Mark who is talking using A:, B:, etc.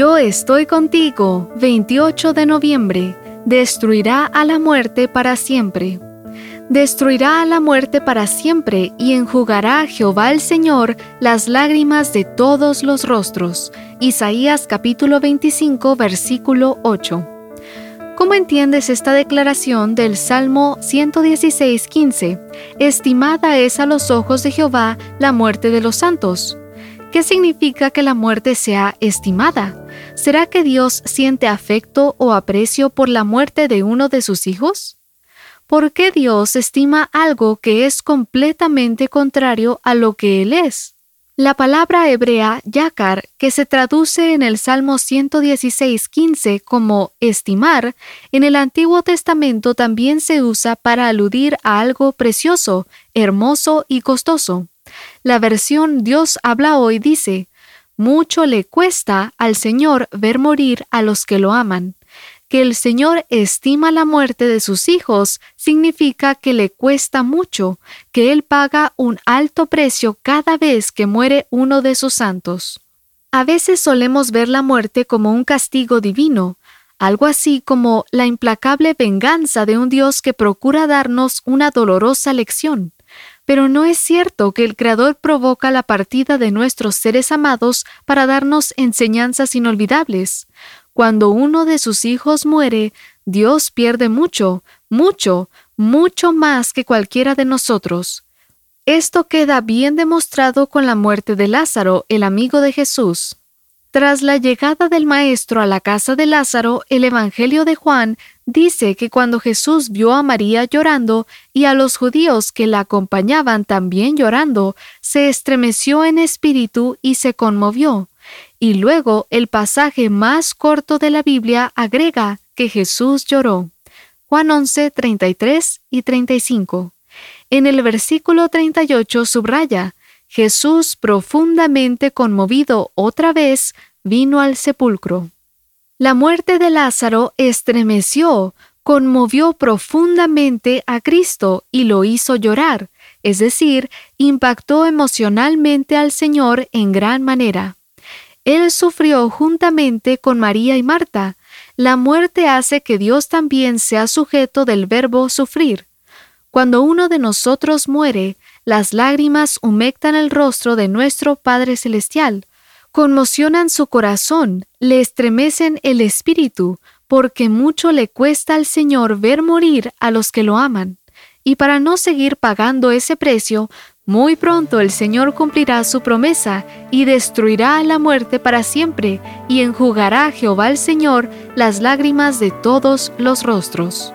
A: Yo estoy contigo, 28 de noviembre, destruirá a la muerte para siempre. Destruirá a la muerte para siempre y enjugará Jehová el Señor las lágrimas de todos los rostros. Isaías capítulo 25 versículo 8. ¿Cómo entiendes esta declaración del Salmo 116.15? Estimada es a los ojos de Jehová la muerte de los santos. ¿Qué significa que la muerte sea estimada? ¿Será que Dios siente afecto o aprecio por la muerte de uno de sus hijos? ¿Por qué Dios estima algo que es completamente contrario a lo que Él es? La palabra hebrea yakar, que se traduce en el Salmo 116.15 como estimar, en el Antiguo Testamento también se usa para aludir a algo precioso, hermoso y costoso. La versión Dios habla hoy dice, mucho le cuesta al Señor ver morir a los que lo aman que el Señor estima la muerte de sus hijos significa que le cuesta mucho, que Él paga un alto precio cada vez que muere uno de sus santos. A veces solemos ver la muerte como un castigo divino, algo así como la implacable venganza de un Dios que procura darnos una dolorosa lección. Pero no es cierto que el Creador provoca la partida de nuestros seres amados para darnos enseñanzas inolvidables. Cuando uno de sus hijos muere, Dios pierde mucho, mucho, mucho más que cualquiera de nosotros. Esto queda bien demostrado con la muerte de Lázaro, el amigo de Jesús. Tras la llegada del Maestro a la casa de Lázaro, el Evangelio de Juan dice que cuando Jesús vio a María llorando y a los judíos que la acompañaban también llorando, se estremeció en espíritu y se conmovió. Y luego el pasaje más corto de la Biblia agrega que Jesús lloró. Juan 11, 33 y 35. En el versículo 38 subraya, Jesús profundamente conmovido otra vez vino al sepulcro. La muerte de Lázaro estremeció, conmovió profundamente a Cristo y lo hizo llorar, es decir, impactó emocionalmente al Señor en gran manera. Él sufrió juntamente con María y Marta. La muerte hace que Dios también sea sujeto del verbo sufrir. Cuando uno de nosotros muere, las lágrimas humectan el rostro de nuestro Padre Celestial, conmocionan su corazón, le estremecen el espíritu, porque mucho le cuesta al Señor ver morir a los que lo aman. Y para no seguir pagando ese precio, muy pronto el Señor cumplirá su promesa y destruirá a la muerte para siempre y enjugará a Jehová el Señor las lágrimas de todos los rostros.